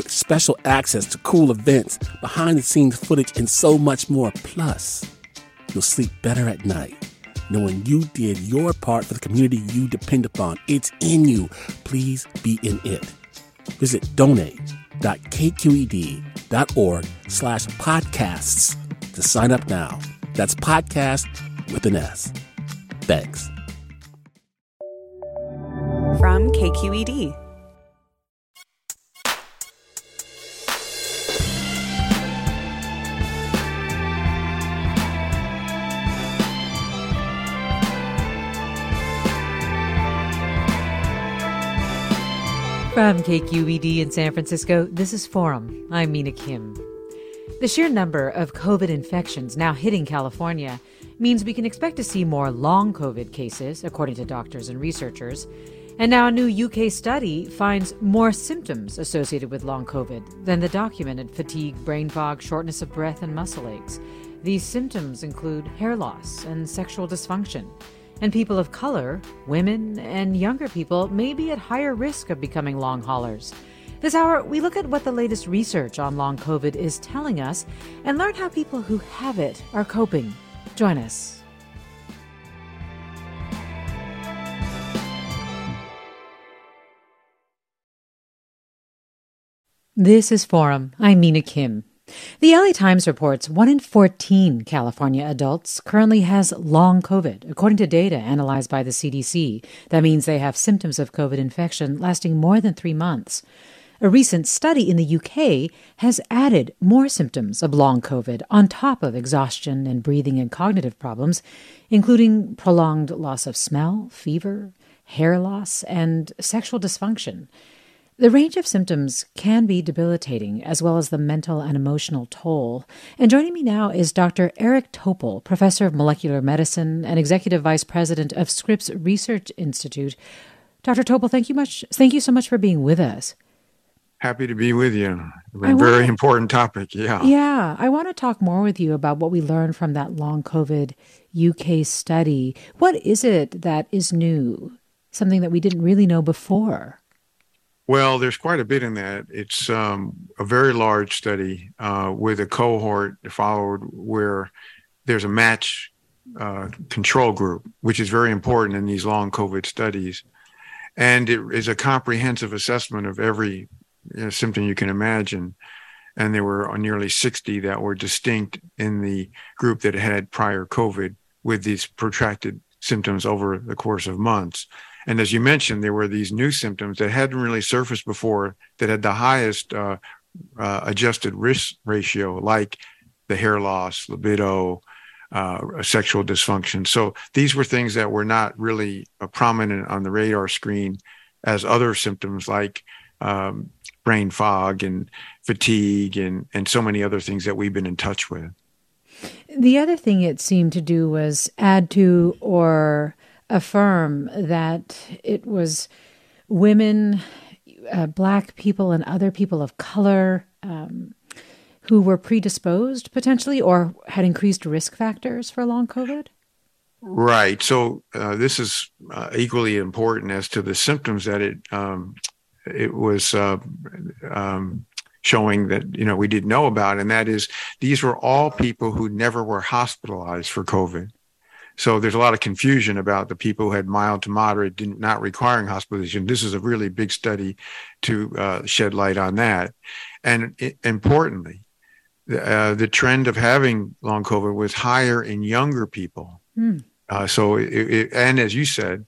Special access to cool events, behind the scenes footage, and so much more. Plus, you'll sleep better at night knowing you did your part for the community you depend upon. It's in you. Please be in it. Visit donate.kqed.org slash podcasts to sign up now. That's podcast with an S. Thanks. From KQED. From KQED in San Francisco, this is Forum. I'm Mina Kim. The sheer number of COVID infections now hitting California means we can expect to see more long COVID cases, according to doctors and researchers. And now a new UK study finds more symptoms associated with long COVID than the documented fatigue, brain fog, shortness of breath, and muscle aches. These symptoms include hair loss and sexual dysfunction and people of color, women, and younger people may be at higher risk of becoming long haulers. This hour, we look at what the latest research on long COVID is telling us and learn how people who have it are coping. Join us. This is Forum. I'm Mina Kim. The LA Times reports 1 in 14 California adults currently has long COVID, according to data analyzed by the CDC. That means they have symptoms of COVID infection lasting more than three months. A recent study in the UK has added more symptoms of long COVID on top of exhaustion and breathing and cognitive problems, including prolonged loss of smell, fever, hair loss, and sexual dysfunction. The range of symptoms can be debilitating, as well as the mental and emotional toll. And joining me now is Dr. Eric Topol, professor of molecular medicine and executive vice president of Scripps Research Institute. Dr. Topol, thank you much. Thank you so much for being with us. Happy to be with you. A very important topic. Yeah. Yeah. I want to talk more with you about what we learned from that long COVID UK study. What is it that is new? Something that we didn't really know before? Well, there's quite a bit in that. It's um, a very large study uh, with a cohort followed where there's a match uh, control group, which is very important in these long COVID studies. And it is a comprehensive assessment of every you know, symptom you can imagine. And there were nearly 60 that were distinct in the group that had prior COVID with these protracted symptoms over the course of months. And as you mentioned, there were these new symptoms that hadn't really surfaced before that had the highest uh, uh, adjusted risk ratio, like the hair loss, libido, uh, sexual dysfunction. So these were things that were not really uh, prominent on the radar screen as other symptoms like um, brain fog and fatigue and, and so many other things that we've been in touch with. The other thing it seemed to do was add to or affirm that it was women, uh, black people, and other people of color um, who were predisposed potentially or had increased risk factors for long COVID? Right. So uh, this is uh, equally important as to the symptoms that it um, it was uh, um, showing that you know we didn't know about, and that is these were all people who never were hospitalized for COVID. So there's a lot of confusion about the people who had mild to moderate, didn't, not requiring hospitalization. This is a really big study to uh, shed light on that. And it, importantly, uh, the trend of having long COVID was higher in younger people. Mm. Uh, so, it, it, and as you said,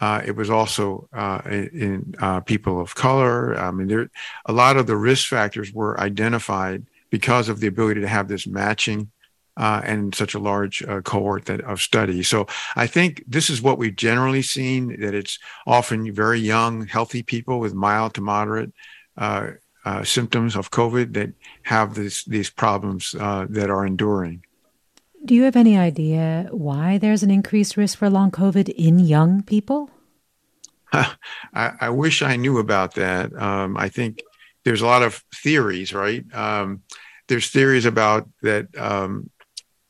uh, it was also uh, in uh, people of color. I mean, there a lot of the risk factors were identified because of the ability to have this matching uh, and such a large uh, cohort that, of studies. So I think this is what we've generally seen that it's often very young, healthy people with mild to moderate uh, uh, symptoms of COVID that have this, these problems uh, that are enduring. Do you have any idea why there's an increased risk for long COVID in young people? I, I, wish I knew about that. Um, I think there's a lot of theories, right? Um, there's theories about that um,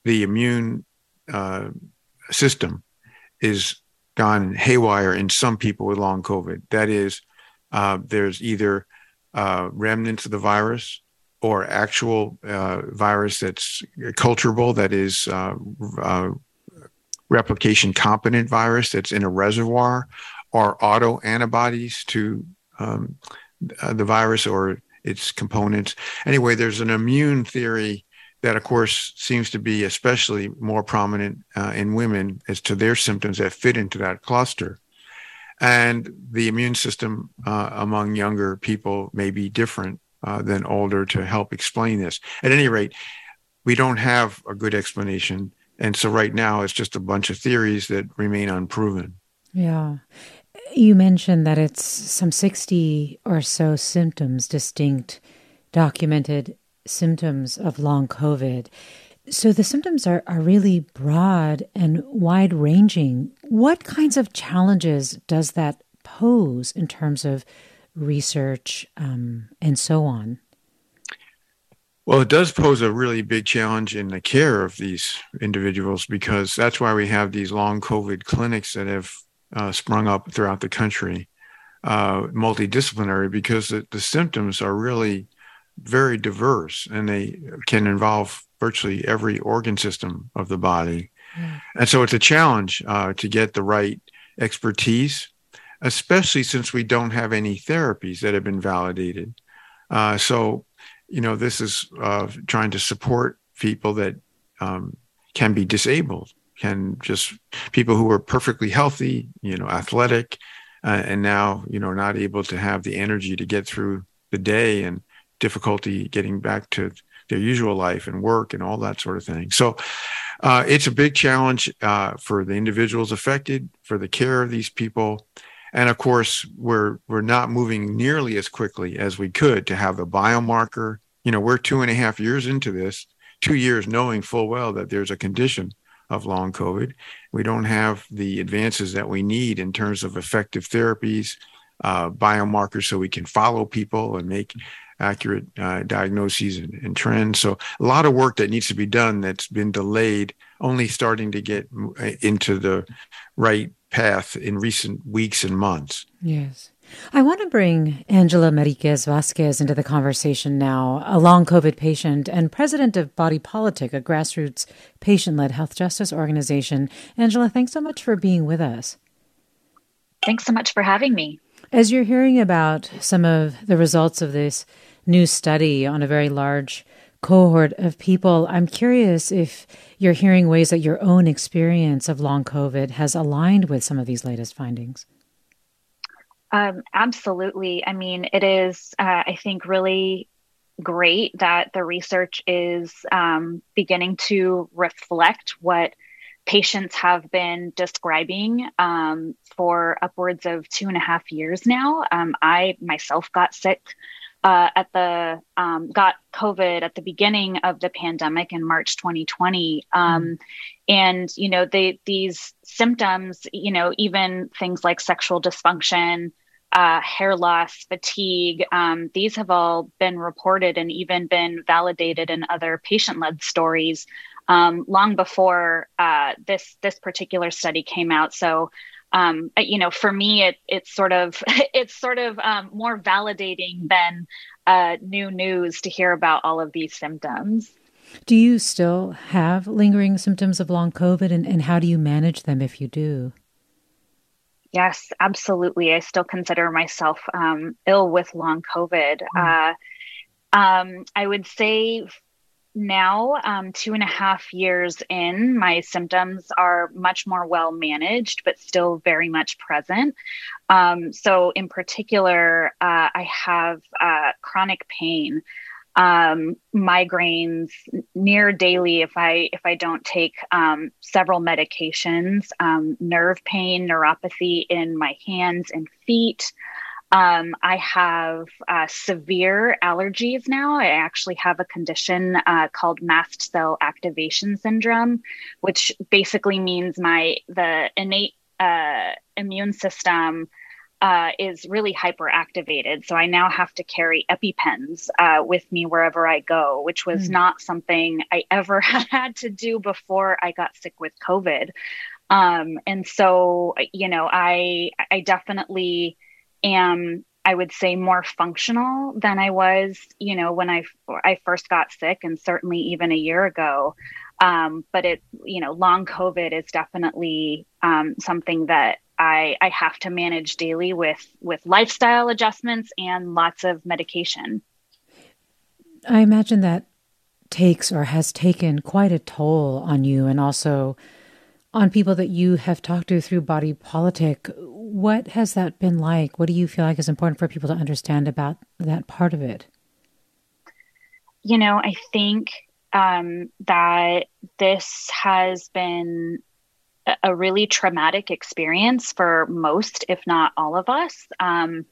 the immune uh, system is gone haywire in some people with long COVID. That is, uh, there's either uh, remnants of the virus or actual uh, virus that's culturable, that is uh, uh, replication competent virus that's in a reservoir, or auto antibodies to um, the virus or its components. Anyway, there's an immune theory that, of course, seems to be especially more prominent uh, in women as to their symptoms that fit into that cluster. And the immune system uh, among younger people may be different uh, than older to help explain this. At any rate, we don't have a good explanation. And so right now it's just a bunch of theories that remain unproven. Yeah. You mentioned that it's some 60 or so symptoms, distinct documented symptoms of long COVID. So the symptoms are, are really broad and wide ranging. What kinds of challenges does that pose in terms of research um, and so on? Well, it does pose a really big challenge in the care of these individuals because that's why we have these long COVID clinics that have uh, sprung up throughout the country, uh, multidisciplinary, because the, the symptoms are really very diverse and they can involve virtually every organ system of the body. Mm. And so it's a challenge uh, to get the right expertise, especially since we don't have any therapies that have been validated. Uh, so, you know, this is uh, trying to support people that um, can be disabled, can just people who are perfectly healthy, you know, athletic, uh, and now, you know, not able to have the energy to get through the day and difficulty getting back to their usual life and work and all that sort of thing. So uh, it's a big challenge uh, for the individuals affected, for the care of these people. And of course, we're we're not moving nearly as quickly as we could to have a biomarker. You know, we're two and a half years into this, two years knowing full well that there's a condition of long COVID. We don't have the advances that we need in terms of effective therapies, uh, biomarkers, so we can follow people and make accurate uh, diagnoses and, and, trends. So a lot of work that needs to be done that's been delayed, only starting to get uh, into the right path in recent weeks and months. Yes. I want to bring Angela Meriquez Vasquez into the conversation now, a long COVID patient and president of Body Politic, a grassroots patient led health justice organization. Angela, thanks so much for being with us. Thanks so much for having me. As you're hearing about some of the results of this new study on a very large cohort of people. I'm curious if you're hearing ways that your own experience of long COVID has aligned with some of these latest findings. Um, absolutely. I mean, it is, uh, I think, really great that the research is um, beginning to reflect what patients have been describing um, for upwards of two and a half years now. Um, I myself got sick uh, at the um, got COVID at the beginning of the pandemic in March 2020, um, mm. and you know they these symptoms, you know, even things like sexual dysfunction, uh, hair loss, fatigue, um, these have all been reported and even been validated in other patient-led stories um, long before uh, this this particular study came out. So um, you know, for me, it it's sort of it's sort of um, more validating than uh, new news to hear about all of these symptoms. Do you still have lingering symptoms of long COVID, and, and how do you manage them if you do? Yes, absolutely. I still consider myself um, ill with long COVID. Mm. Uh, um, I would say now, um, two and a half years in, my symptoms are much more well managed, but still very much present. Um, so, in particular, uh, I have uh, chronic pain, um, migraines near daily if I if I don't take um, several medications, um, nerve pain, neuropathy in my hands and feet. Um, I have uh, severe allergies now. I actually have a condition uh, called mast cell activation syndrome, which basically means my the innate uh, immune system uh, is really hyperactivated. So I now have to carry EpiPens uh, with me wherever I go, which was mm. not something I ever had to do before I got sick with COVID. Um, and so, you know, I I definitely am. I would say more functional than I was, you know, when I I first got sick, and certainly even a year ago. Um, but it, you know, long COVID is definitely um, something that I, I have to manage daily with with lifestyle adjustments and lots of medication. I imagine that takes or has taken quite a toll on you and also on people that you have talked to through body politic. What has that been like? What do you feel like is important for people to understand about that part of it? You know, I think um, that this has been a really traumatic experience for most, if not all of us. Um,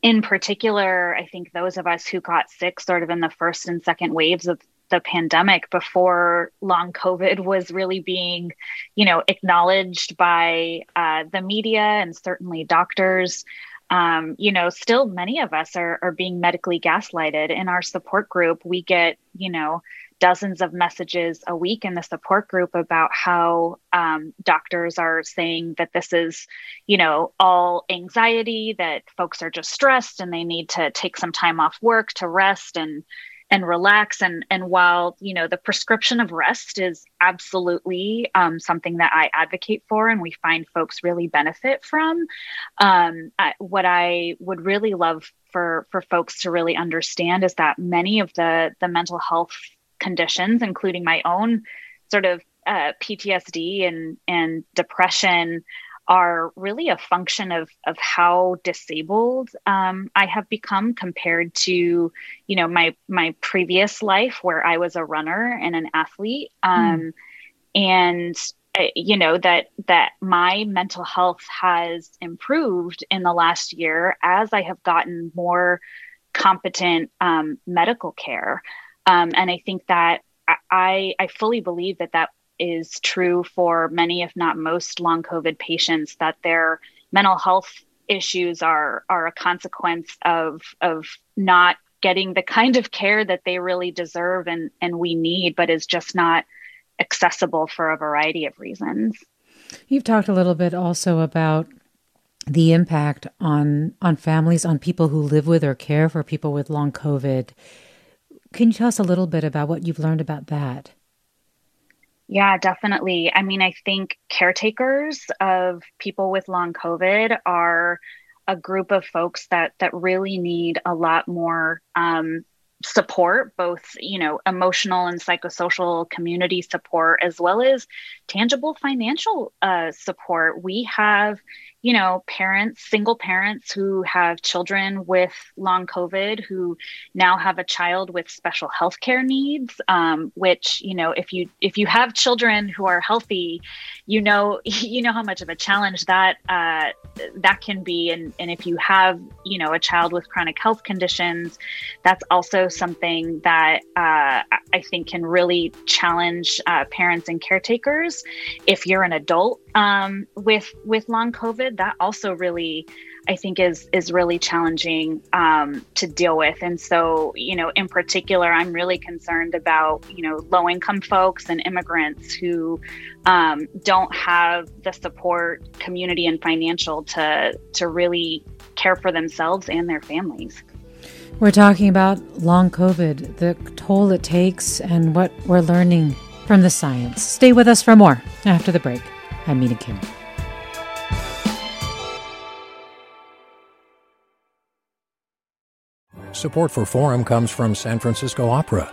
in particular, I think those of us who got sick sort of in the first and second waves of the pandemic before long COVID was really being, you know, acknowledged by uh, the media and certainly doctors. Um, you know, still many of us are, are being medically gaslighted. In our support group, we get, you know, dozens of messages a week in the support group about how um, doctors are saying that this is, you know, all anxiety, that folks are just stressed and they need to take some time off work to rest and and relax. And and while you know the prescription of rest is absolutely um, something that i advocate for and we find folks really benefit from um, I, what i would really love for for folks to really understand is that many of the the mental health conditions, including my own sort of uh, PTSD and and depression, are really a function of of how disabled um, I have become compared to you know my my previous life where I was a runner and an athlete, um, mm. and uh, you know that that my mental health has improved in the last year as I have gotten more competent um, medical care. Um, and I think that I, I fully believe that that is true for many, if not most, long COVID patients, that their mental health issues are, are a consequence of, of not getting the kind of care that they really deserve and, and we need, but is just not accessible for a variety of reasons. You've talked a little bit also about the impact on on families, on people who live with or care for people with long COVID. Can you tell us a little bit about what you've learned about that? Yeah, definitely. I mean, I think caretakers of people with long COVID are a group of folks that that really need a lot more um, support, both you know emotional and psychosocial community support, as well as tangible financial uh, support. We have you know, parents, single parents who have children with long COVID who now have a child with special health care needs, um, which, you know, if you if you have children who are healthy, you know, you know how much of a challenge that uh, that can be. And, and if you have, you know, a child with chronic health conditions, that's also something that uh, I think can really challenge uh, parents and caretakers. If you're an adult um, with with long COVID, that also really I think is is really challenging um, to deal with. And so, you know, in particular, I'm really concerned about you know low income folks and immigrants who um, don't have the support, community, and financial to to really care for themselves and their families. We're talking about long COVID, the toll it takes, and what we're learning from the science. Stay with us for more after the break. I'm Mina Kim. Support for Forum comes from San Francisco Opera.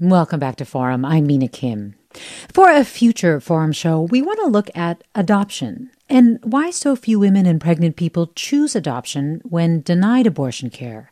Welcome back to Forum. I'm Mina Kim. For a future Forum show, we want to look at adoption and why so few women and pregnant people choose adoption when denied abortion care.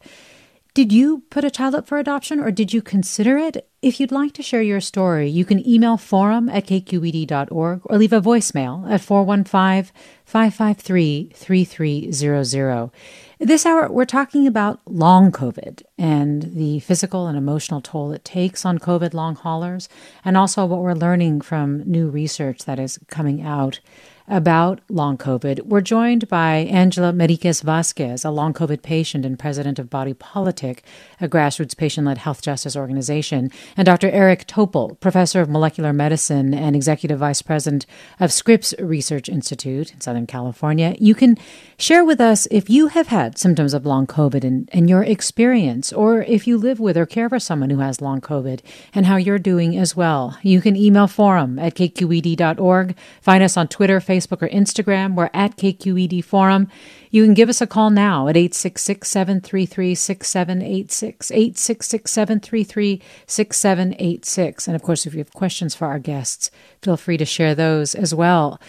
Did you put a child up for adoption or did you consider it? If you'd like to share your story, you can email forum at kqed.org or leave a voicemail at 415 553 3300. This hour, we're talking about long COVID and the physical and emotional toll it takes on COVID long haulers, and also what we're learning from new research that is coming out about long COVID. We're joined by Angela Meriquez Vasquez, a long COVID patient and president of Body Politic, a grassroots patient led health justice organization, and Dr. Eric Topol, professor of molecular medicine and executive vice president of Scripps Research Institute in Southern California. You can share with us if you have had symptoms of long COVID and, and your experience, or if you live with or care for someone who has long COVID and how you're doing as well. You can email forum at kqed.org. Find us on Twitter, Facebook, Facebook or Instagram. We're at KQED Forum. You can give us a call now at 866 733 6786. 866 733 6786. And of course, if you have questions for our guests, feel free to share those as well.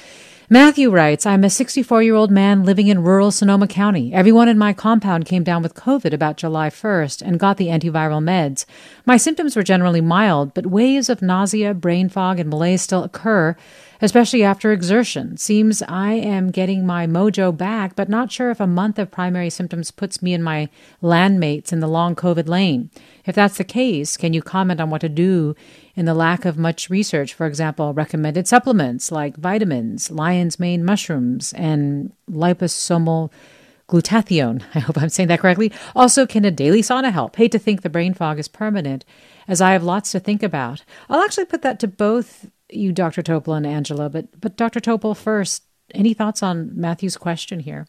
Matthew writes, I'm a 64 year old man living in rural Sonoma County. Everyone in my compound came down with COVID about July 1st and got the antiviral meds. My symptoms were generally mild, but waves of nausea, brain fog, and malaise still occur especially after exertion. Seems I am getting my mojo back, but not sure if a month of primary symptoms puts me and my landmates in the long COVID lane. If that's the case, can you comment on what to do in the lack of much research? For example, recommended supplements like vitamins, lion's mane mushrooms, and liposomal glutathione. I hope I'm saying that correctly. Also, can a daily sauna help? Hate to think the brain fog is permanent, as I have lots to think about. I'll actually put that to both you, Dr. Topol and Angela, but but Dr. Topol first. Any thoughts on Matthew's question here?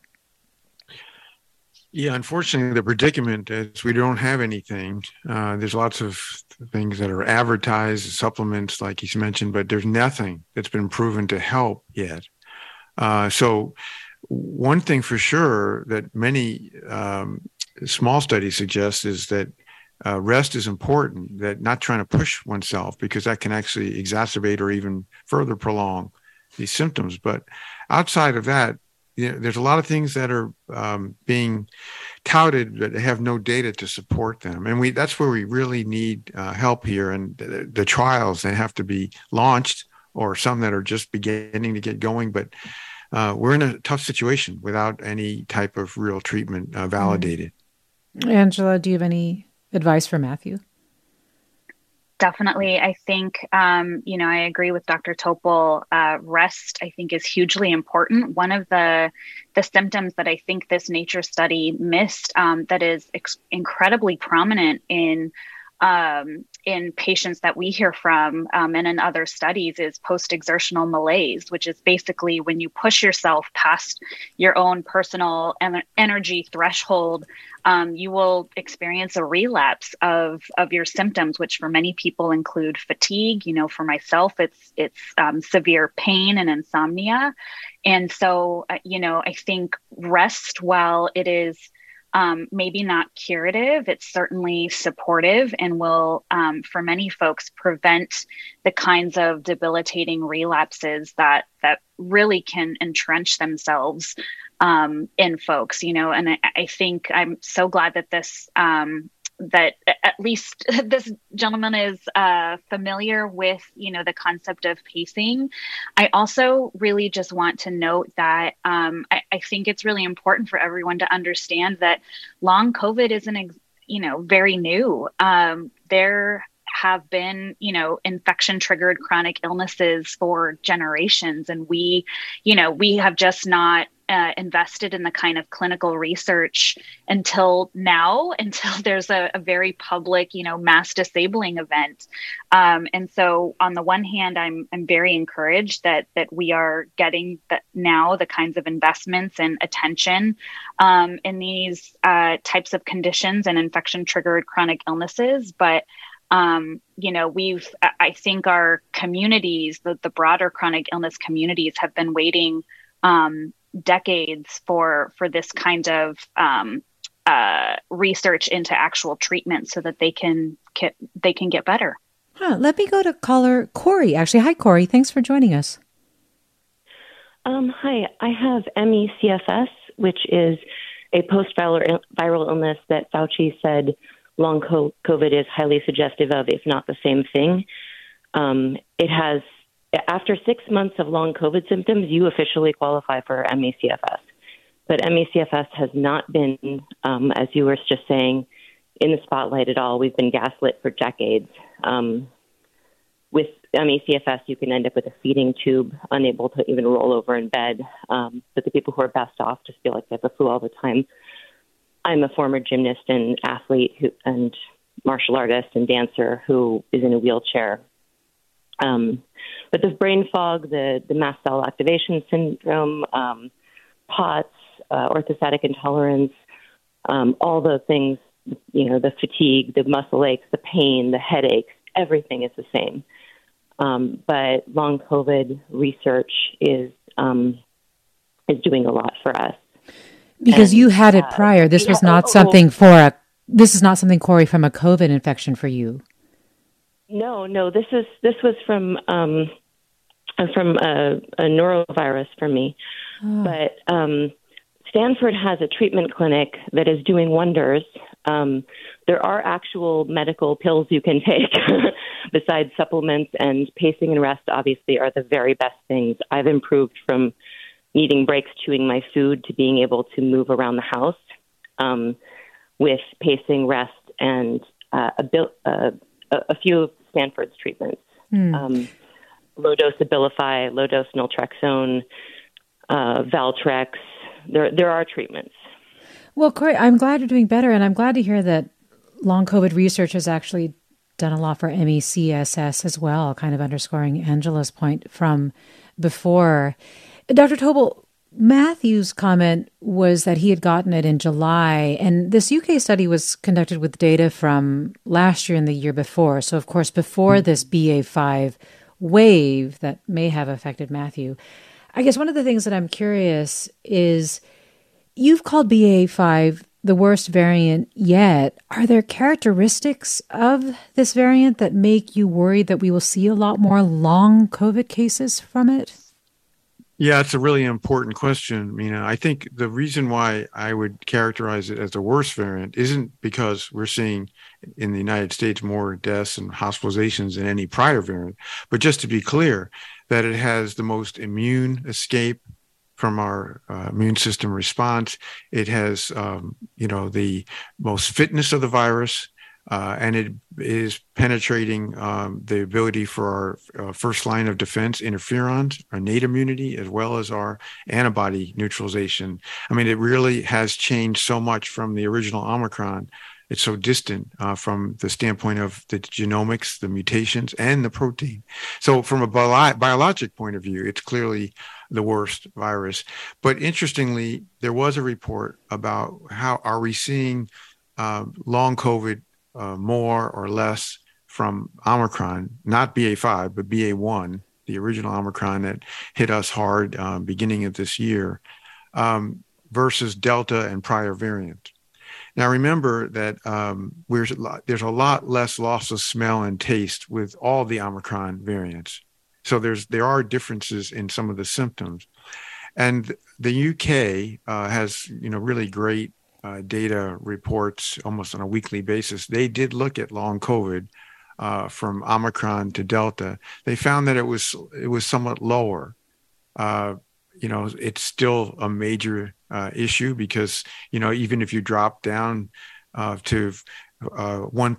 Yeah, unfortunately, the predicament is we don't have anything. Uh, there's lots of things that are advertised, supplements, like he's mentioned, but there's nothing that's been proven to help yet. Uh, so, one thing for sure that many um, small studies suggest is that uh, rest is important that not trying to push oneself because that can actually exacerbate or even further prolong these symptoms. But outside of that you know, there's a lot of things that are um, being touted that have no data to support them. And we that's where we really need uh, help here. And the, the, trials that have to be launched or some that are just beginning to get going but uh, we're in a tough situation without any type of real treatment uh, validated. Angela do you have any advice for Matthew? Definitely. I think, um, you know, I agree with Dr. Topol. Uh, rest, I think, is hugely important. One of the the symptoms that I think this nature study missed um, that is ex- incredibly prominent in um, in patients that we hear from um, and in other studies is post exertional malaise, which is basically when you push yourself past your own personal en- energy threshold, um, you will experience a relapse of, of your symptoms, which for many people include fatigue. You know, for myself, it's it's um, severe pain and insomnia, and so uh, you know, I think rest while it is um, maybe not curative, it's certainly supportive and will, um, for many folks, prevent the kinds of debilitating relapses that that really can entrench themselves um, in folks. You know, and I, I, think I'm so glad that this um, that at least this gentleman is uh, familiar with you know the concept of pacing i also really just want to note that um, I, I, think it's really important for everyone to understand that long covid isn't you know very new um, there have been, you know, infection triggered chronic illnesses for generations. And we, you know, we have just not uh, invested in the kind of clinical research until now, until there's a, a very public, you know, mass disabling event. Um, and so, on the one hand, I'm I'm very encouraged that that we are getting now the kinds of investments and attention um, in these uh, types of conditions and infection triggered chronic illnesses, but um, you know, we've, I think our communities, the, the broader chronic illness communities have been waiting um, decades for, for this kind of um, uh, research into actual treatment so that they can get, they can get better. Huh. Let me go to caller Corey. Actually, hi, Corey. Thanks for joining us. Um, hi, I have ME/CFS, which is a post-viral illness that Fauci said long COVID is highly suggestive of, if not the same thing. Um, it has, after six months of long COVID symptoms, you officially qualify for ME/CFS. But ME/CFS has not been, um, as you were just saying, in the spotlight at all. We've been gaslit for decades. Um, with ME/CFS, you can end up with a feeding tube, unable to even roll over in bed. Um, but the people who are best off just feel like they have the flu all the time. I'm a former gymnast and athlete who, and martial artist and dancer who is in a wheelchair. Um, but the brain fog, the, the mast cell activation syndrome, um, POTS, uh, orthostatic intolerance, um, all the things, you know, the fatigue, the muscle aches, the pain, the headaches, everything is the same. Um, but long COVID research is um, is doing a lot for us. Because and, you had it uh, prior. This was not oh, something for a. This is not something, Corey, from a COVID infection for you. No, no. This is this was from um, from a, a norovirus for me. Oh. But um, Stanford has a treatment clinic that is doing wonders. Um, there are actual medical pills you can take besides supplements, and pacing and rest obviously are the very best things. I've improved from needing breaks chewing my food to being able to move around the house um, with pacing, rest, and uh, a, uh, a, few of Stanford's treatments. Mm. Um, low dose Abilify, low dose naltrexone, uh, Valtrex. There, there are treatments. Well, Corey, I'm glad you're doing better, and I'm glad to hear that long COVID research has actually done a lot for ME/CFS as well, kind of underscoring Angela's point from before. Dr. Topol, Matthew's comment was that he had gotten it in July, and this UK study was conducted with data from last year and the year before. So, of course, before mm-hmm. this BA5 wave that may have affected Matthew. I guess one of the things that I'm curious is you've called BA5 the worst variant yet. Are there characteristics of this variant that make you worried that we will see a lot more long COVID cases from it? Yeah, it's a really important question. Know, I think the reason why I would characterize it as the worst variant isn't because we're seeing in the United States more deaths and hospitalizations than any prior variant, but just to be clear, that it has the most immune escape from our uh, immune system response. It has, um, you know, the most fitness of the virus and it is penetrating um, the ability for our uh, first line of defense interferons, our innate immunity, as well as our antibody neutralization. I mean, it really has changed so much from the original Omicron. It's so distant uh, from the standpoint of the genomics, the mutations, and the protein. So, from a bio- biologic point of view, it's clearly the worst virus. But interestingly, there was a report about how are we seeing uh, long COVID uh, more or less from Omicron, not BA5, but BA1, the original Omicron that hit us hard uh, beginning of this year, um, versus Delta and prior variant. Now, remember that um, there's a lot less loss of smell and taste with all the Omicron variants. So there's there are differences in some of the symptoms, and the UK uh, has you know really great uh, data reports almost on a weekly basis, they did look at long COVID uh, from Omicron to Delta. They found that it was it was somewhat lower. Uh, you know, it's still a major uh, issue because you know even if you drop down uh, to uh, one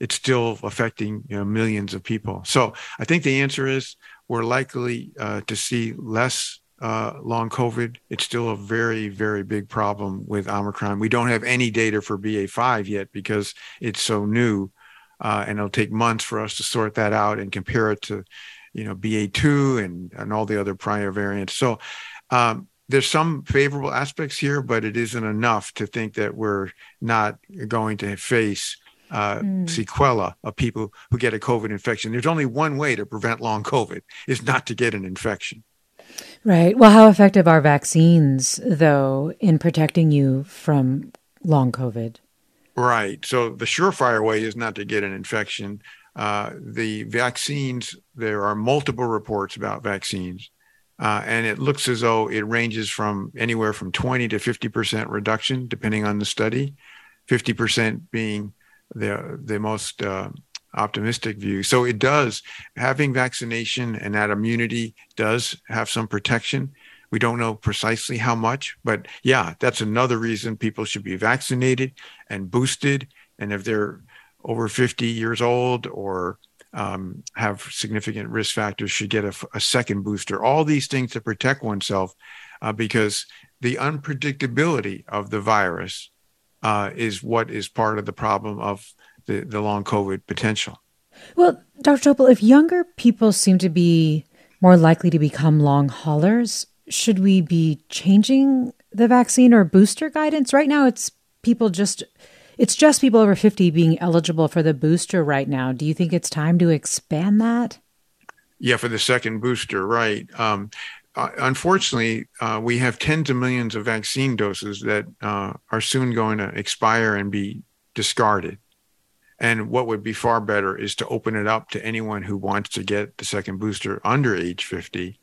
it's still affecting you know, millions of people. So I think the answer is we're likely to see less uh, long COVID. It's still a very, very big problem with Omicron. We don't have any data for BA5 yet because it's so new, uh, and it'll take months for us to sort that out and compare it to, you know, BA2 and and all the other prior variants. So. Um, there's some favorable aspects here, but it isn't enough to think that we're not going to face uh, mm. sequela of people who get a COVID infection. There's only one way to prevent long COVID is not to get an infection. Right. Well, how effective are vaccines, though, in protecting you from long COVID? Right. So the surefire way is not to get an infection. Uh, the vaccines, there are multiple reports about vaccines. Uh, and it looks as though it ranges from anywhere from 20 to 50% reduction, depending on the study, 50% being the the most uh, optimistic view. So it does having vaccination and that immunity does have some protection. We don't know precisely how much, but yeah, that's another reason people should be vaccinated and boosted. And if they're over 50 years old or um, have significant risk factors, should get a, a, second booster. All these things to protect oneself, uh, because the unpredictability of the virus uh, is what is part of the problem of the, the long COVID potential. Well, Dr. Topol, if younger people seem to be more likely to become long haulers, should we be changing the vaccine or booster guidance? Right now, it's people just. It's just people over 50 being eligible for the booster right now. Do you think it's time to expand that? Yeah, for the second booster, right. Um, uh, unfortunately, uh, we have tens of millions of vaccine doses that uh, are soon going to expire and be discarded. And what would be far better is to open it up to anyone who wants to get the second booster under age 50,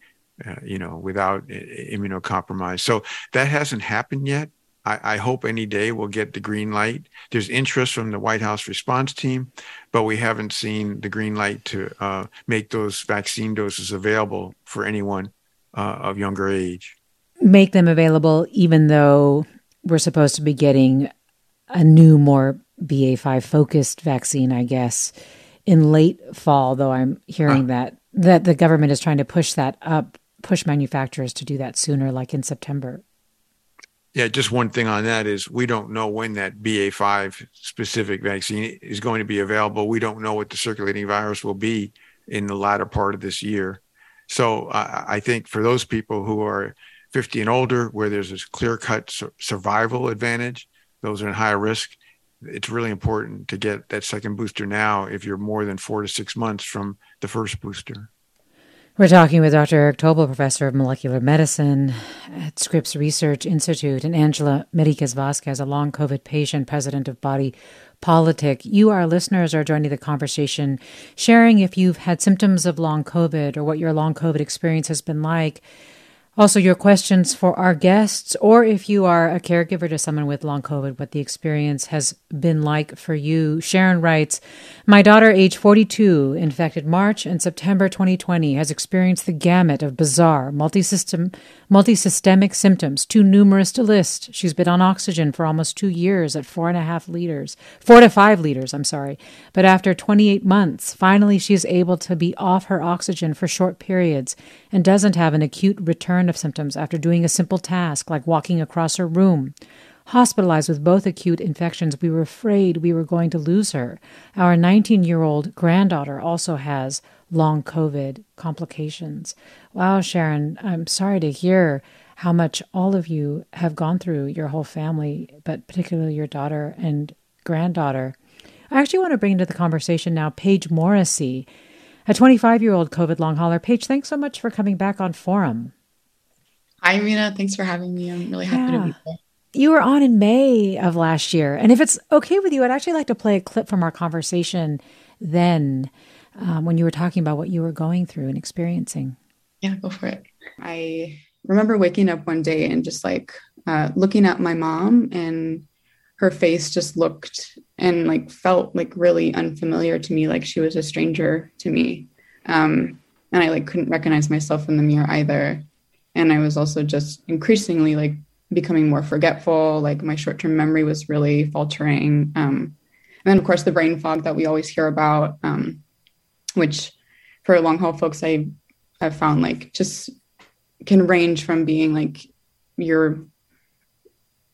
uh, you know, without immunocompromise. So that hasn't happened yet. I, I, hope any day we'll get the green light. There's interest from the White House response team, but we haven't seen the green light to uh, make those vaccine doses available for anyone uh, of younger age. Make them available, even though we're supposed to be getting a new, more BA5 focused vaccine, I guess, in late fall. Though I'm hearing that that the government is trying to push that up, push manufacturers to do that sooner, like in September. Yeah, just one thing on that is we don't know when that BA5 specific vaccine is going to be available. We don't know what the circulating virus will be in the latter part of this year. So uh, I think for those people who are 50 and older, where there's a clear cut su- survival advantage, those are in higher risk. It's really important to get that second booster now if you're more than four to six months from the first booster. We're talking with Dr. Eric Topol, professor of molecular medicine at Scripps Research Institute, and Angela Meriquez Vasquez, a long COVID patient, president of Body Politic. You, our listeners, are joining the conversation, sharing if you've had symptoms of long COVID or what your long COVID experience has been like. Also, your questions for our guests, or if you are a caregiver to someone with long COVID, what the experience has been like for you. Sharon writes My daughter, age 42, infected March and September 2020, has experienced the gamut of bizarre, multisystem, multisystemic symptoms, too numerous to list. She's been on oxygen for almost two years at four and a half liters, four to five liters, I'm sorry. But after 28 months, finally she is able to be off her oxygen for short periods and doesn't have an acute return of symptoms after doing a simple task like walking across her room. Hospitalized with both acute infections, we were afraid we were going to lose her. Our 19 year old granddaughter also has long COVID complications. Wow, Sharon, I'm sorry to hear how much all of you have gone through, your whole family, but particularly your daughter and granddaughter. I actually want to bring into the conversation now Paige Morrissey, a 25 year old COVID long hauler. Paige, thanks so much for coming back on Forum. Hi, Mina. Thanks for having me. I'm really happy yeah. to be here. You were on in May of last year. And if it's okay with you, I'd actually like to play a clip from our conversation then um, when you were talking about what you were going through and experiencing. Yeah, go for it. I remember waking up one day and just like uh, looking at my mom and her face just looked and like felt like really unfamiliar to me like she was a stranger to me um, and i like couldn't recognize myself in the mirror either and i was also just increasingly like becoming more forgetful like my short-term memory was really faltering um, then of course the brain fog that we always hear about, um, which for long haul folks, I have found like just can range from being like you're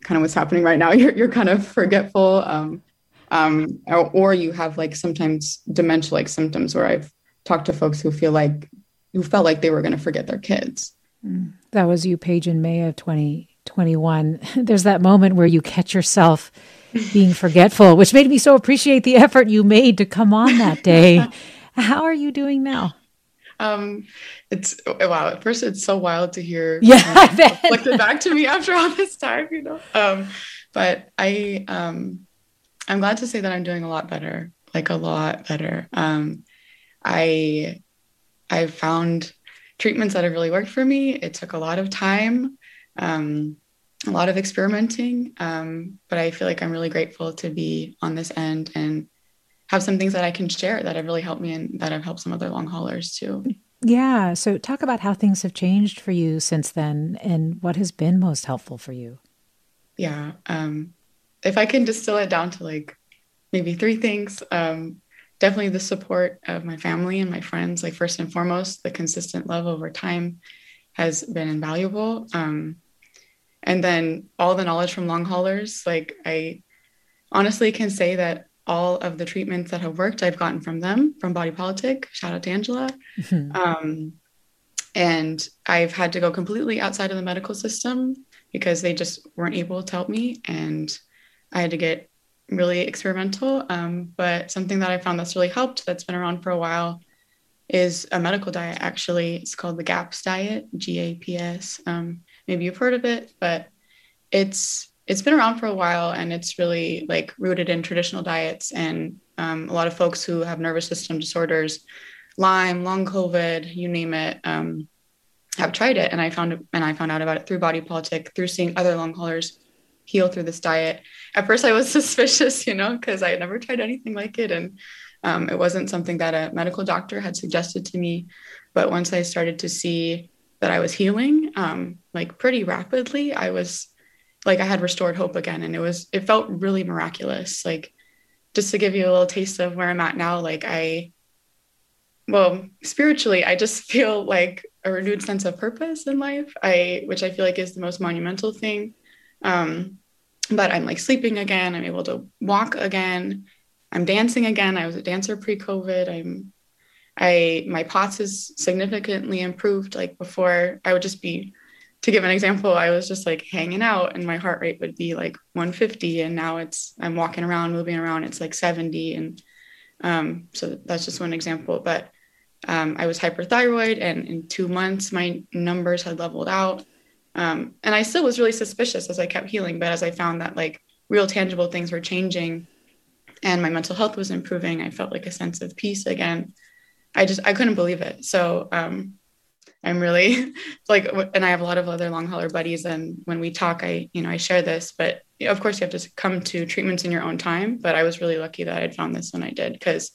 kind of what's happening right now. You're you're kind of forgetful, um, um, or, or you have like sometimes dementia like symptoms where I've talked to folks who feel like who felt like they were going to forget their kids. Mm. That was you, Paige, in May of 2021. There's that moment where you catch yourself being forgetful, which made me so appreciate the effort you made to come on that day. How are you doing now? Um, it's wow. At first, it's so wild to hear. Yeah, um, I bet. reflected back to me after all this time, you know. Um, but I, um, I'm glad to say that I'm doing a lot better, like a lot better. Um, I, I've found treatments that have really worked for me. It took a lot of time, um, a lot of experimenting, um, but I feel like I'm really grateful to be on this end and have some things that I can share that have really helped me and that have helped some other long haulers too. Yeah. So talk about how things have changed for you since then and what has been most helpful for you. Yeah. Um, if I can distill it down to like maybe three things, um, definitely the support of my family and my friends, like first and foremost, the consistent love over time has been invaluable. Um, and then all the knowledge from long haulers, like I honestly can say that all of the treatments that have worked I've gotten from them, from Body Politic. Shout out to Angela. Mm-hmm. Um, and I've had to go completely outside of the medical system because they just weren't able to help me. And I had to get really experimental. Um, but something that I found that's really helped, that's been around for a while, is a medical diet. Actually, it's called the GAPS diet, G A P S. Um, maybe you've heard of it, but it's it's been around for a while and it's really like rooted in traditional diets and um, a lot of folks who have nervous system disorders lyme long covid you name it um, have tried it and i found and i found out about it through body politic through seeing other long haulers heal through this diet at first i was suspicious you know because i had never tried anything like it and um, it wasn't something that a medical doctor had suggested to me but once i started to see that i was healing um, like pretty rapidly i was like I had restored hope again. And it was, it felt really miraculous. Like, just to give you a little taste of where I'm at now, like I, well, spiritually, I just feel like a renewed sense of purpose in life. I, which I feel like is the most monumental thing. Um, but I'm like sleeping again. I'm able to walk again. I'm dancing again. I was a dancer pre-COVID. I'm, I, my POTS is significantly improved. Like before, I would just be to give an example, I was just like hanging out and my heart rate would be like 150 and now it's I'm walking around, moving around, it's like 70 and um, so that's just one example. But um, I was hyperthyroid and in two months my numbers had leveled out. Um, and I still was really suspicious as I kept healing, but as I found that like real tangible things were changing and my mental health was improving, I felt like a sense of peace again. I just I couldn't believe it. So um, I'm really like, and I have a lot of other long hauler buddies. And when we talk, I, you know, I share this, but of course you have to come to treatments in your own time. But I was really lucky that I'd found this when I did, because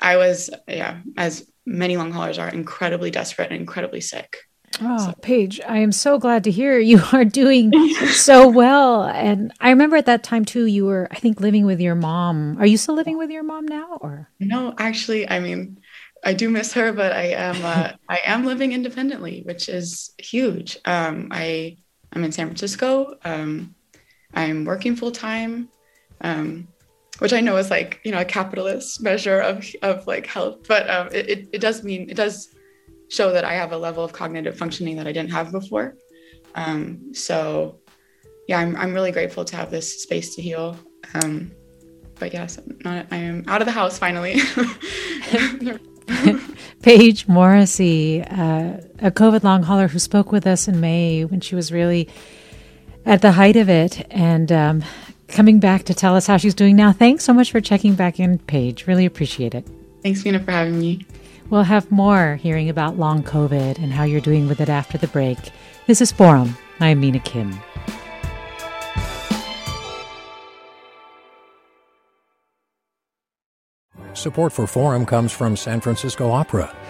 I was, yeah, as many long haulers are incredibly desperate and incredibly sick. Oh, so. Paige, I am so glad to hear you are doing so well. And I remember at that time too, you were, I think, living with your mom. Are you still living with your mom now or? No, actually, I mean, I do miss her, but I am uh, I am living independently, which is huge. Um, I I'm in San Francisco. Um, I'm working full time, um, which I know is like you know a capitalist measure of of like health, but um, it, it, it does mean it does show that I have a level of cognitive functioning that I didn't have before. Um, so yeah, I'm I'm really grateful to have this space to heal. Um, but yes, not, I am out of the house finally. Paige Morrissey, uh, a COVID long hauler who spoke with us in May when she was really at the height of it and um, coming back to tell us how she's doing now. Thanks so much for checking back in, Paige. Really appreciate it. Thanks, Mina, for having me. We'll have more hearing about long COVID and how you're doing with it after the break. This is Forum. I'm Mina Kim. Support for Forum comes from San Francisco Opera.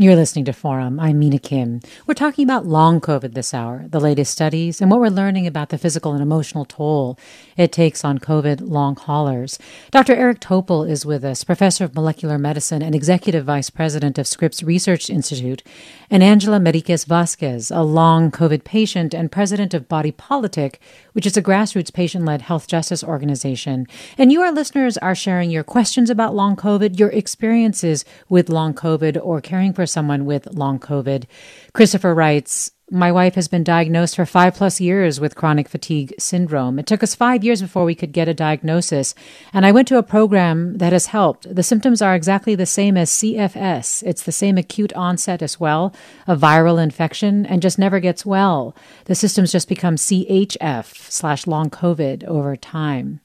You're listening to Forum. I'm Mina Kim. We're talking about long COVID this hour, the latest studies, and what we're learning about the physical and emotional toll it takes on COVID long haulers. Dr. Eric Topol is with us, professor of molecular medicine and executive vice president of Scripps Research Institute, and Angela Meriquez Vasquez, a long COVID patient and president of Body Politic, which is a grassroots patient led health justice organization. And you, our listeners, are sharing your questions about long COVID, your experiences with long COVID, or caring for someone with long COVID. Christopher writes, my wife has been diagnosed for five plus years with chronic fatigue syndrome. It took us five years before we could get a diagnosis, and I went to a program that has helped. The symptoms are exactly the same as CFS. It's the same acute onset as well, a viral infection, and just never gets well. The systems just become CHF slash long COVID over time.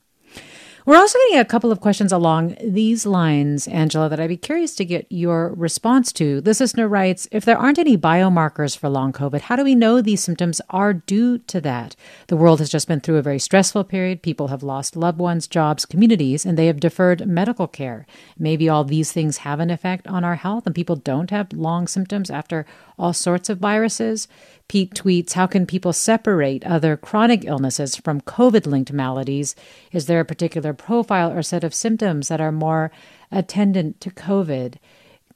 We're also getting a couple of questions along these lines, Angela, that I'd be curious to get your response to. This listener writes If there aren't any biomarkers for long COVID, how do we know these symptoms are due to that? The world has just been through a very stressful period. People have lost loved ones, jobs, communities, and they have deferred medical care. Maybe all these things have an effect on our health, and people don't have long symptoms after all sorts of viruses. Pete tweets, How can people separate other chronic illnesses from COVID linked maladies? Is there a particular profile or set of symptoms that are more attendant to COVID?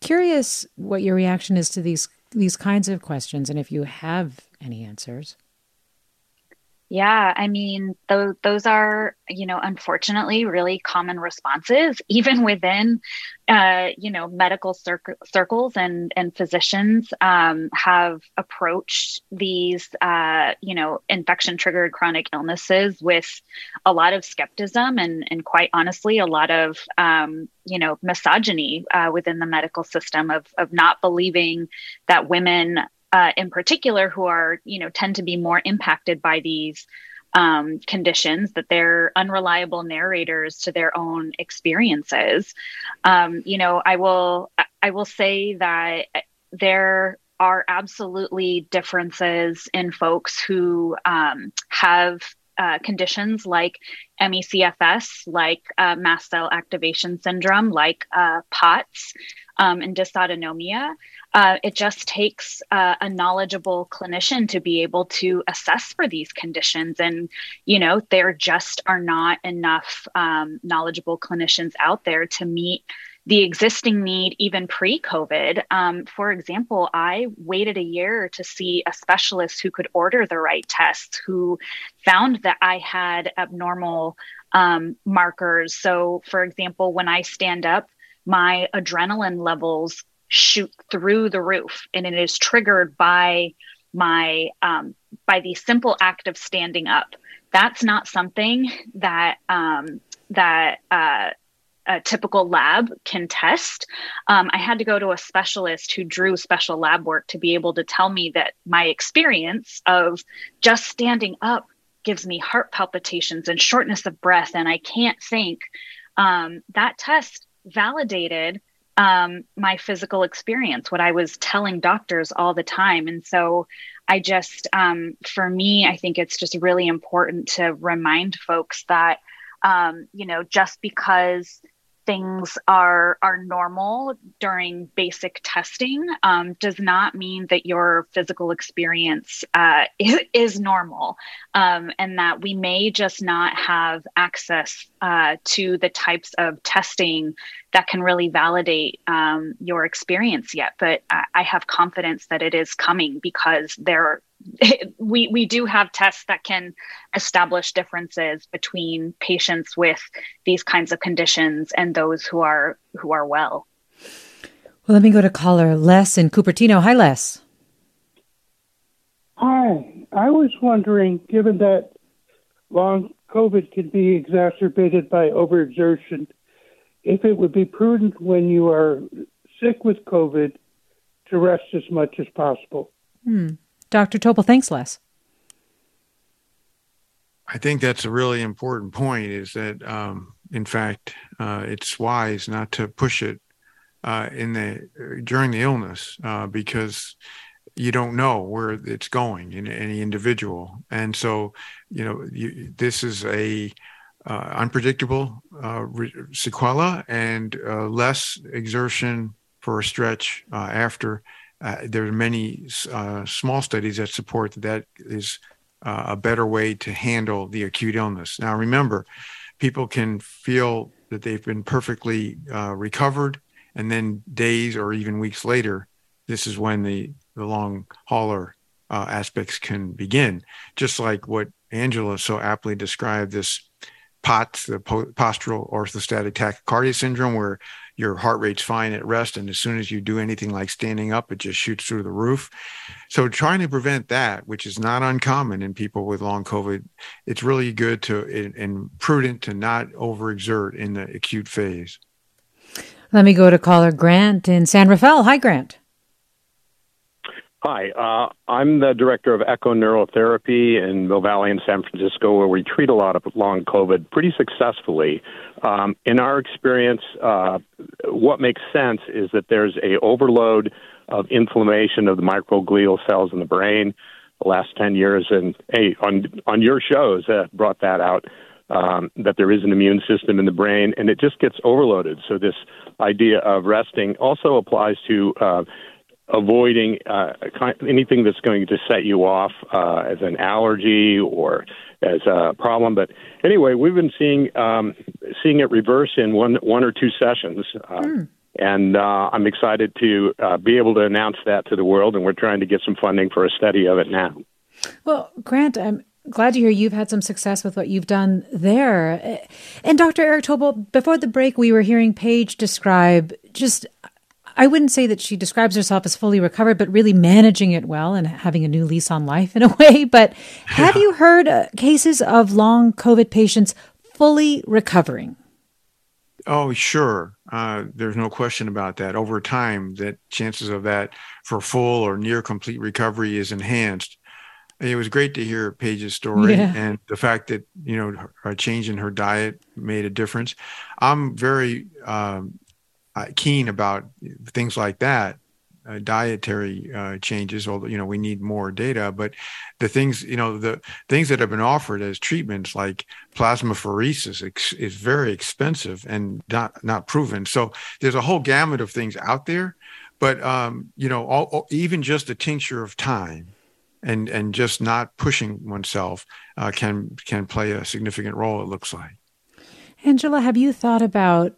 Curious what your reaction is to these these kinds of questions and if you have any answers. Yeah, I mean, those those are, you know, unfortunately really common responses, even within, uh, you know, medical cir- circles and and physicians um, have approached these, uh, you know, infection triggered chronic illnesses with a lot of skepticism and and quite honestly, a lot of, um, you know, misogyny uh, within the medical system of of not believing that women uh, in particular who are you know tend to be more impacted by these um, conditions that they're unreliable narrators to their own experiences. Um, you know i will i will say that there are absolutely differences in folks who um, have uh, conditions like ME/CFS, like uh, mast cell activation syndrome, like uh, POTS, um, and dysautonomia. Uh, it just takes uh, a knowledgeable clinician to be able to assess for these conditions. And, you know, there just are not enough um, knowledgeable clinicians out there to meet the existing need even pre COVID. Um, for example, I waited a year to see a specialist who could order the right tests, who found that I had abnormal um, markers. So, for example, when I stand up, my adrenaline levels shoot through the roof and it is triggered by my um, by the simple act of standing up that's not something that um, that uh, a typical lab can test. Um, I had to go to a specialist who drew special lab work to be able to tell me that my experience of just standing up gives me heart palpitations and shortness of breath, and I can't think. Um, that test validated um, my physical experience, what I was telling doctors all the time. And so I just, um, for me, I think it's just really important to remind folks that, um, you know, just because things are are normal during basic testing um, does not mean that your physical experience uh, is, is, normal, um, and that we may just not have access uh, to the types of testing that can really validate um, your experience yet. But I, I have confidence that it is coming because there we we do have tests that can establish differences between patients with these kinds of conditions and those who are who are well. Well, let me go to caller Les in Cupertino. Hi, Les. Hi. I was wondering, given that long COVID can be exacerbated by overexertion, if it would be prudent when you are sick with COVID to rest as much as possible. Hmm. Dr. Topol, thanks, Les. I think that's a really important point is that, um, in fact, uh, it's wise not to push it uh, in the during the illness uh, because you don't know where it's going in any individual, and so you know you, this is a uh, unpredictable uh, re- sequela and uh, less exertion for a stretch after uh, there are many uh, small studies that support that that is uh, a better way to handle the acute illness. Now, remember, people can feel that they've been perfectly uh, recovered, and then days or even weeks later, this is when the, the long hauler uh, aspects can begin. Just like what Angela so aptly described this POTS, the postural orthostatic tachycardia syndrome, where your heart rate's fine at rest and as soon as you do anything like standing up it just shoots through the roof. So trying to prevent that which is not uncommon in people with long covid it's really good to and prudent to not overexert in the acute phase. Let me go to caller grant in san rafael. Hi grant Hi, uh, I'm the director of echo neurotherapy in Mill Valley in San Francisco, where we treat a lot of long COVID pretty successfully. Um, in our experience, uh, what makes sense is that there's a overload of inflammation of the microglial cells in the brain. The last ten years, and hey, on on your shows, uh, brought that out. Um, that there is an immune system in the brain, and it just gets overloaded. So this idea of resting also applies to uh, avoiding uh, anything that's going to set you off uh, as an allergy or as a problem. But anyway, we've been seeing um, seeing it reverse in one one or two sessions. Uh, mm. And uh, I'm excited to uh, be able to announce that to the world, and we're trying to get some funding for a study of it now. Well, Grant, I'm glad to hear you've had some success with what you've done there. And Dr. Eric Topol, before the break, we were hearing Paige describe just I wouldn't say that she describes herself as fully recovered, but really managing it well and having a new lease on life in a way. But have yeah. you heard uh, cases of long COVID patients fully recovering? Oh, sure. Uh, there's no question about that. Over time, that chances of that for full or near complete recovery is enhanced. It was great to hear Paige's story yeah. and the fact that you know a change in her diet made a difference. I'm very um, keen about things like that uh, dietary uh, changes although you know we need more data but the things you know the things that have been offered as treatments like plasmapheresis ex- is very expensive and not not proven. So there's a whole gamut of things out there but um, you know all, all, even just a tincture of time and and just not pushing oneself uh, can can play a significant role it looks like. Angela have you thought about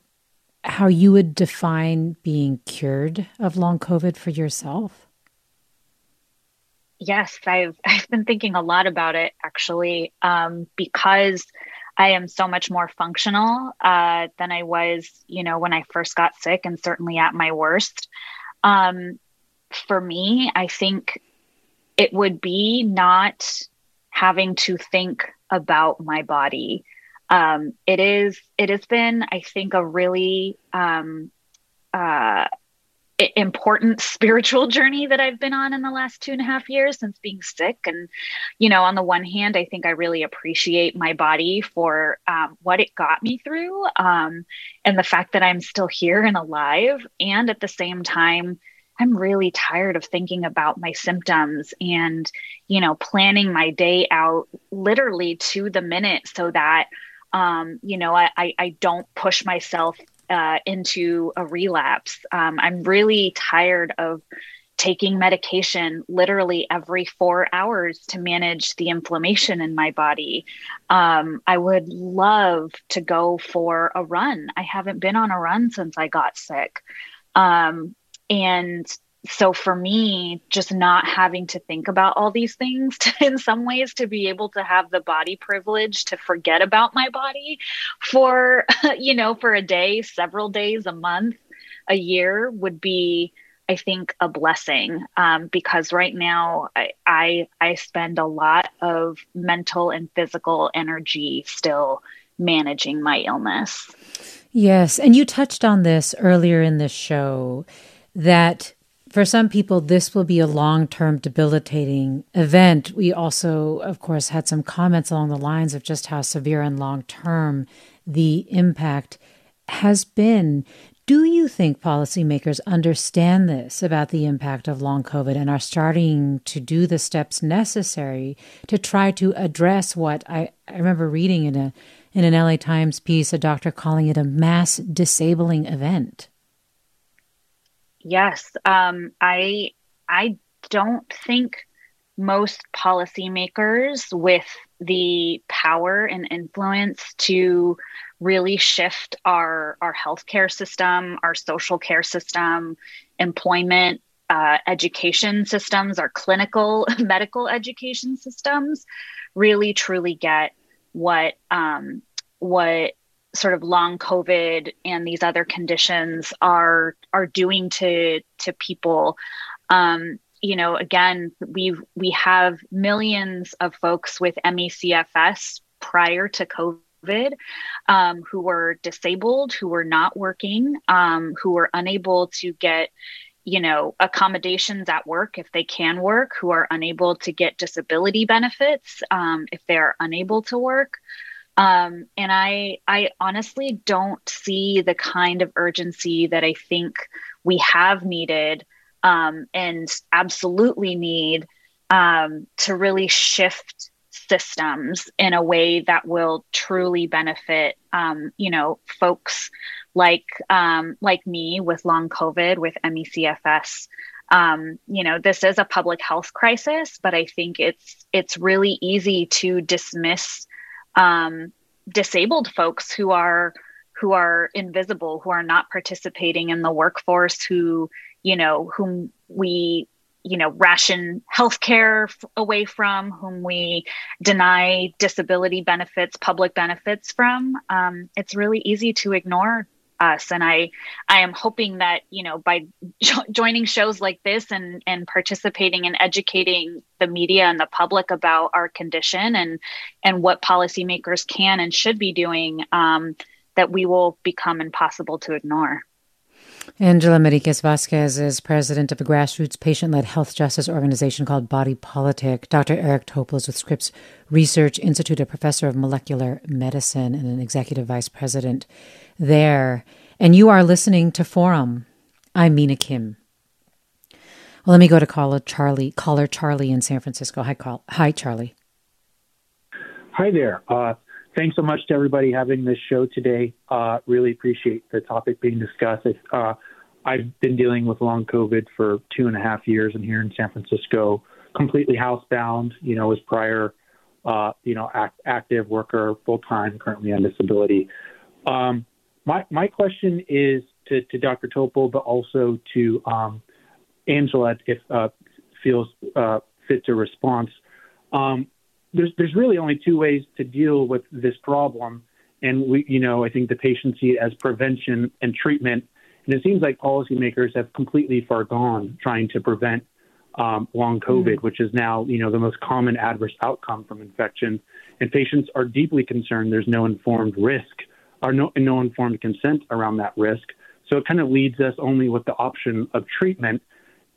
how you would define being cured of long COVID for yourself? Yes, I've I've been thinking a lot about it actually, um, because I am so much more functional uh, than I was, you know, when I first got sick, and certainly at my worst. Um, for me, I think it would be not having to think about my body um, it is it has been i think a really um, uh, important spiritual journey that i've been on in the last two and a half years since being sick. And you know on the one hand i think i really appreciate my body for um, what it got me through um, and the fact that i'm still here and alive. And at the same time I'm really tired of thinking about my symptoms and, you know, planning my day out literally to the minute so that um, you know, I, I, don't push myself uh, into a relapse. Um, I'm really tired of taking medication literally every four hours to manage the inflammation in my body. Um, I would love to go for a run. I haven't been on a run since I got sick. Um, and so for me just not having to think about all these things to, in some ways to be able to have the body privilege to forget about my body for you know for a day several days a month a year would be i think a blessing. Um, because right now I, I i spend a lot of mental and physical energy still managing my illness. Yes and you touched on this earlier in the show that for some people, this will be a long term debilitating event. We also, of course, had some comments along the lines of just how severe and long term the impact has been. Do you think policymakers understand this about the impact of long COVID and are starting to do the steps necessary to try to address what I, I remember reading in a in an LA Times piece, a doctor calling it a mass disabling event? Yes, um, I I don't think most policymakers with the power and influence to really shift our our healthcare system, our social care system, employment, uh, education systems, our clinical medical education systems, really truly get what um, what sort of long covid and these other conditions are are doing to to people. Um, you know again we we have millions of folks with ME/CFS prior to covid um, who were disabled who were not working um, who were unable to get you know accommodations at work if they can work who are unable to get disability benefits um, if they're unable to work um, and I, I honestly don't see the kind of urgency that I think we have needed um, and absolutely need um, to really shift systems in a way that will truly benefit, um, you know, folks like um, like me with long COVID, with ME/CFS. Um, you know, this is a public health crisis, but I think it's it's really easy to dismiss um, disabled folks who are who are invisible, who are not participating in the workforce, who you know whom we you know ration healthcare f- away from, whom we deny disability benefits, public benefits from. Um, it's really easy to ignore us and i i am hoping that you know by jo- joining shows like this and and participating and educating the media and the public about our condition and and what policymakers can and should be doing um, that we will become impossible to ignore Angela Meriquez Vasquez is president of a grassroots patient led health justice organization called Body Politic. Dr. Eric Topol is with Scripps Research Institute, a professor of molecular medicine and an executive vice president there. And you are listening to Forum. I'm Mina Kim. Well, let me go to caller Charlie, caller Charlie in San Francisco. Hi, call. Hi, Charlie. Hi there. Uh, thanks so much to everybody having this show today. Uh, really appreciate the topic being discussed. Uh, I've been dealing with long COVID for two and a half years, and here in San Francisco, completely housebound. You know, was prior, uh, you know, act, active worker, full time, currently on disability. Um, my my question is to, to Dr. Topol, but also to um, Angela, if uh, feels uh, fit to response. Um, there's there's really only two ways to deal with this problem, and we you know I think the patients see it as prevention and treatment, and it seems like policymakers have completely far gone trying to prevent um, long COVID, mm which is now you know the most common adverse outcome from infection, and patients are deeply concerned. There's no informed risk or no, no informed consent around that risk. So it kind of leads us only with the option of treatment.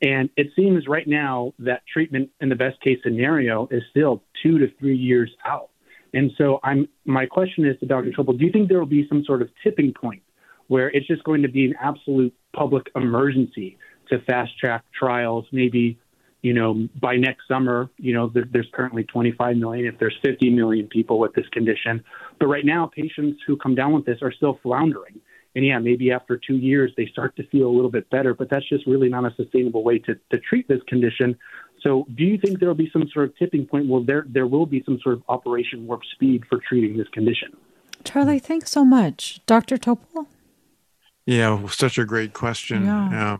And it seems right now that treatment in the best case scenario is still two to three years out. And so I'm my question is to Dr. Topol, do you think there will be some sort of tipping point where it's just going to be an absolute public emergency to fast track trials, maybe you know, by next summer, you know, there, there's currently 25 million. If there's 50 million people with this condition, but right now, patients who come down with this are still floundering. And yeah, maybe after two years they start to feel a little bit better, but that's just really not a sustainable way to, to treat this condition. So, do you think there will be some sort of tipping point where there there will be some sort of Operation Warp Speed for treating this condition? Charlie, thanks so much, Dr. Topol. Yeah, such a great question. Yeah. Uh,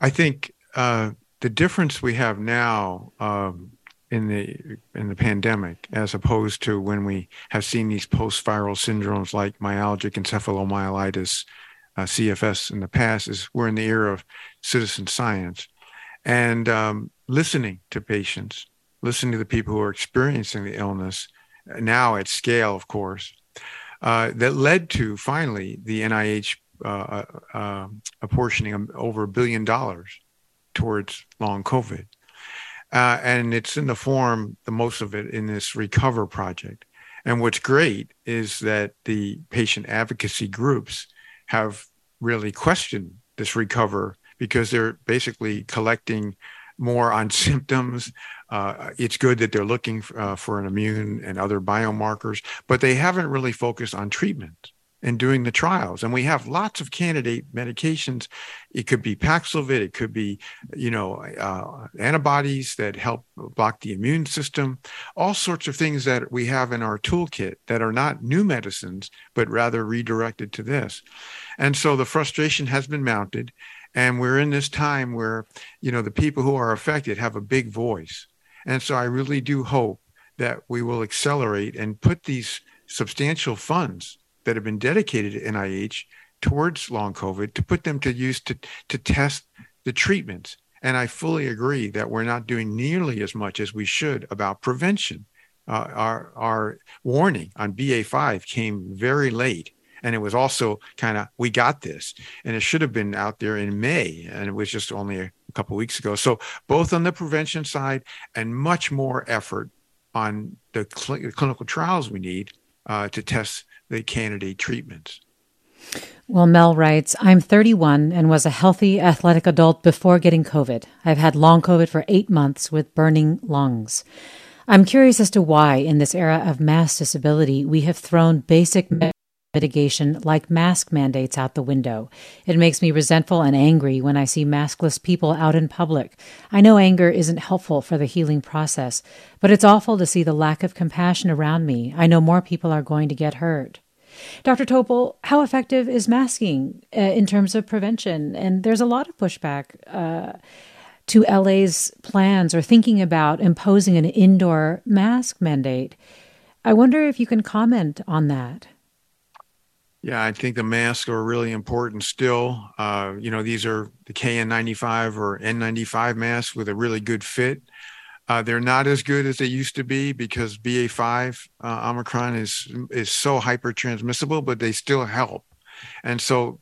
I think uh, the difference we have now um, in the in the pandemic, as opposed to when we have seen these post-viral syndromes like myalgic encephalomyelitis, uh, CFS in the past, is we're in the era of citizen science. And um, listening to patients, listening to the people who are experiencing the illness now at scale, of course, uh, that led to finally the NIH uh, uh, uh, apportioning over a billion dollars towards long COVID. Uh, and it's in the form, the most of it in this Recover project. And what's great is that the patient advocacy groups have really questioned this Recover because they're basically collecting more on symptoms. Uh, it's good that they're looking uh, for an immune and other biomarkers, but they haven't really focused on treatment and doing the trials. And we have lots of candidate medications. It could be Paxlovid, it could be, you know, uh, antibodies that help block the immune system, all sorts of things that we have in our toolkit that are not new medicines, but rather redirected to this. And so the frustration has been mounted. And we're in this time where, you know, the people who are affected have a big voice. And so I really do hope that we will accelerate and put these substantial funds that have been dedicated to NIH towards long COVID to put them to use to, to test the treatments. And I fully agree that we're not doing nearly as much as we should about prevention. Uh, our, our warning on BA5 came very late and it was also kind of we got this and it should have been out there in may and it was just only a couple weeks ago so both on the prevention side and much more effort on the cl- clinical trials we need uh, to test the candidate treatments well, Mel writes, I'm 31 and was a healthy, athletic adult before getting COVID. I've had long COVID for eight months with burning lungs. I'm curious as to why, in this era of mass disability, we have thrown basic mitigation like mask mandates out the window. It makes me resentful and angry when I see maskless people out in public. I know anger isn't helpful for the healing process, but it's awful to see the lack of compassion around me. I know more people are going to get hurt. Dr. Topol, how effective is masking uh, in terms of prevention? And there's a lot of pushback uh, to LA's plans or thinking about imposing an indoor mask mandate. I wonder if you can comment on that. Yeah, I think the masks are really important still. Uh, you know, these are the KN95 or N95 masks with a really good fit. Uh, they're not as good as they used to be because BA5 uh, Omicron is is so hyper transmissible, but they still help. And so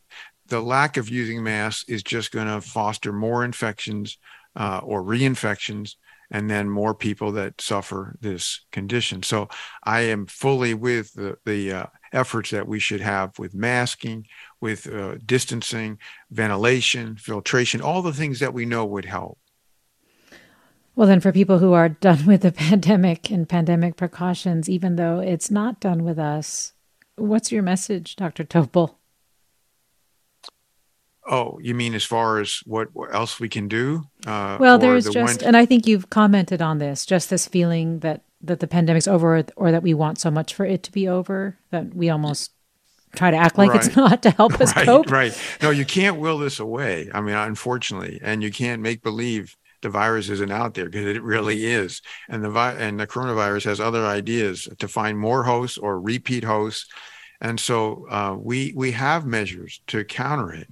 the lack of using masks is just going to foster more infections uh, or reinfections and then more people that suffer this condition. So I am fully with the, the uh, efforts that we should have with masking, with uh, distancing, ventilation, filtration, all the things that we know would help. Well, then, for people who are done with the pandemic and pandemic precautions, even though it's not done with us, what's your message, Dr. Topol? Oh, you mean as far as what, what else we can do? Uh, well, there's the just, one... and I think you've commented on this, just this feeling that that the pandemic's over, or that we want so much for it to be over that we almost try to act like right. it's not to help us right, cope. Right. No, you can't will this away. I mean, unfortunately, and you can't make believe the virus isn't out there because it really is. And the vi- and the coronavirus has other ideas to find more hosts or repeat hosts. And so uh, we we have measures to counter it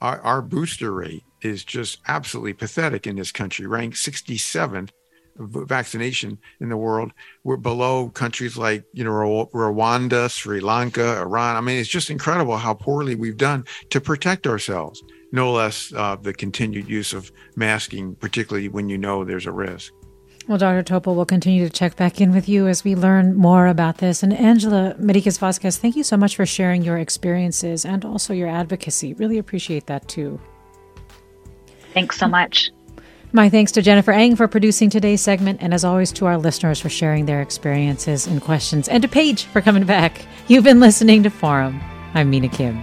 our, our booster rate is just absolutely pathetic in this country, ranked 67th vaccination in the world. We're below countries like, you know, Rwanda, Sri Lanka, Iran. I mean, it's just incredible how poorly we've done to protect ourselves, no less uh, the continued use of masking, particularly when you know there's a risk. Well, Dr. Topol, we'll continue to check back in with you as we learn more about this. And Angela Meriquez Vasquez, thank you so much for sharing your experiences and also your advocacy. Really appreciate that too. Thanks so much. My thanks to Jennifer Eng for producing today's segment, and as always to our listeners for sharing their experiences and questions, and to Paige for coming back. You've been listening to Forum. I'm Mina Kim.